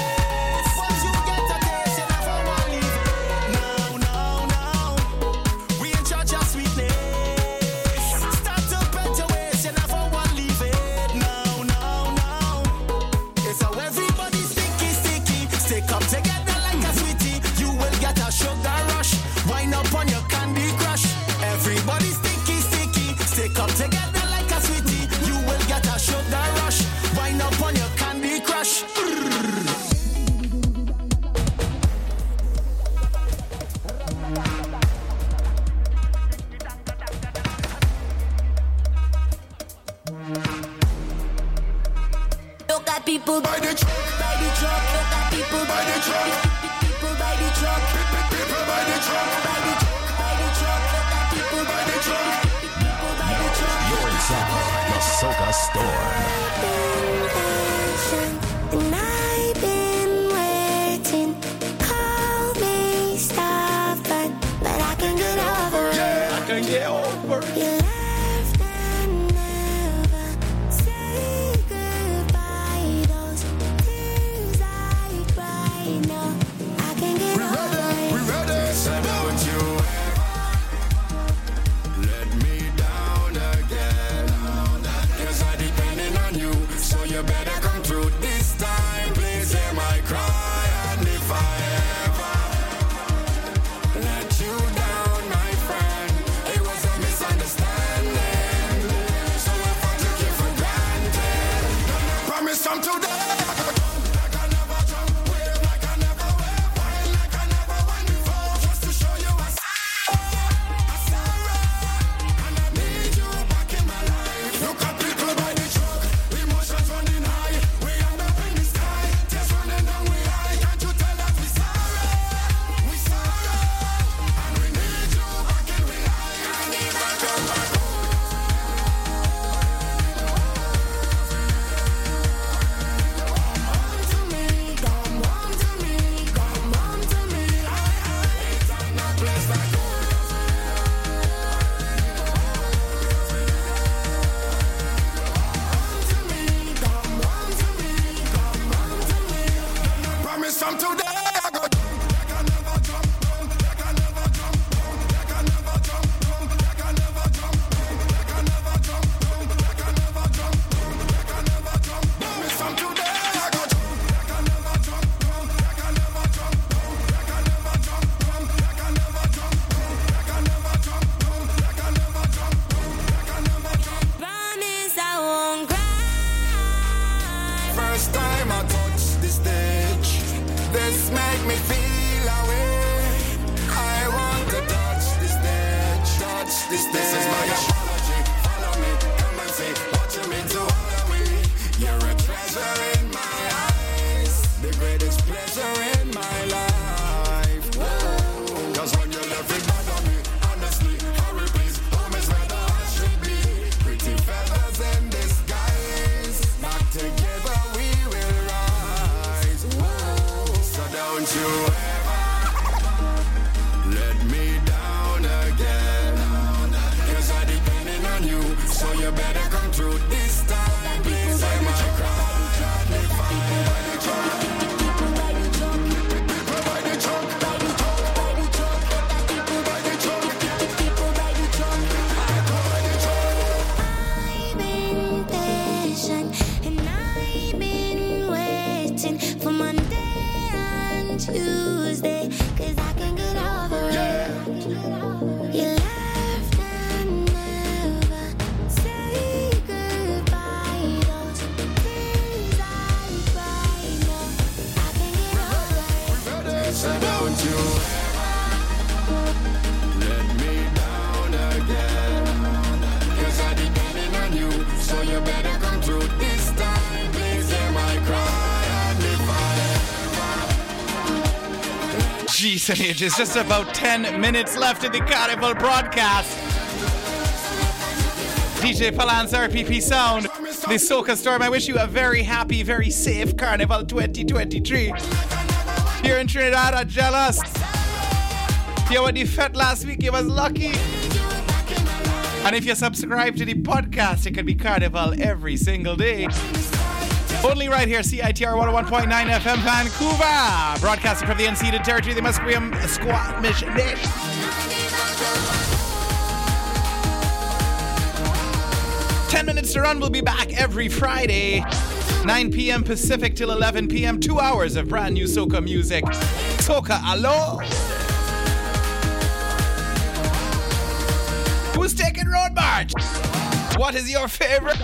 this is my show. stage is just about 10 minutes left in the Carnival broadcast. DJ Palan's RPP Sound, the Soca Storm. I wish you a very happy, very safe Carnival 2023. Here in Trinidad are jealous. You were you fed last week, you was lucky. And if you subscribe to the podcast, it can be Carnival every single day. Only right here, CITR 101.9 FM Vancouver. Broadcasting from the unceded territory, the Musqueam Squamish Nation. 10 minutes to run. We'll be back every Friday, 9 p.m. Pacific till 11 p.m. Two hours of brand new soca music. Soca Alo. Who's taking Road March? What is your favorite?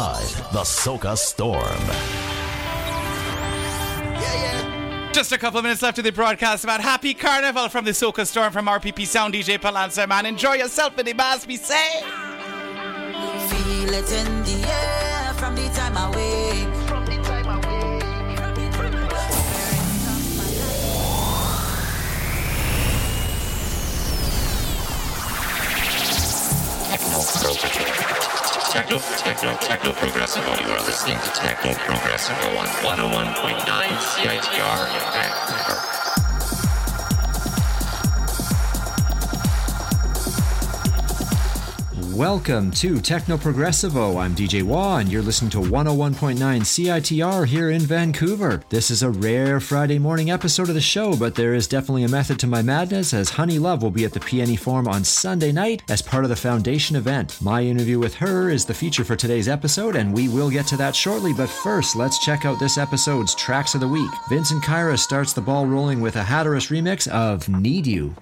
inside the Soca Storm. Just a couple of minutes left of the broadcast about Happy Carnival from the Soca Storm from RPP Sound DJ Palanza, man. Enjoy yourself in the mass, Be safe. Feel it in techno, techno, techno progressive. You are listening to Techno Progressive on 101.9 CITR. Welcome to Techno Progressivo. I'm DJ Waugh, and you're listening to 101.9 CITR here in Vancouver. This is a rare Friday morning episode of the show, but there is definitely a method to my madness as HoneyLuv will be at the PNE Forum on Sunday night as part of the Foundation event. My interview with her is the feature for today's episode, and we will get to that shortly, but first, let's check out this episode's Tracks of the Week. Vincent Kyra starts the ball rolling with a Hatiras remix of Need You.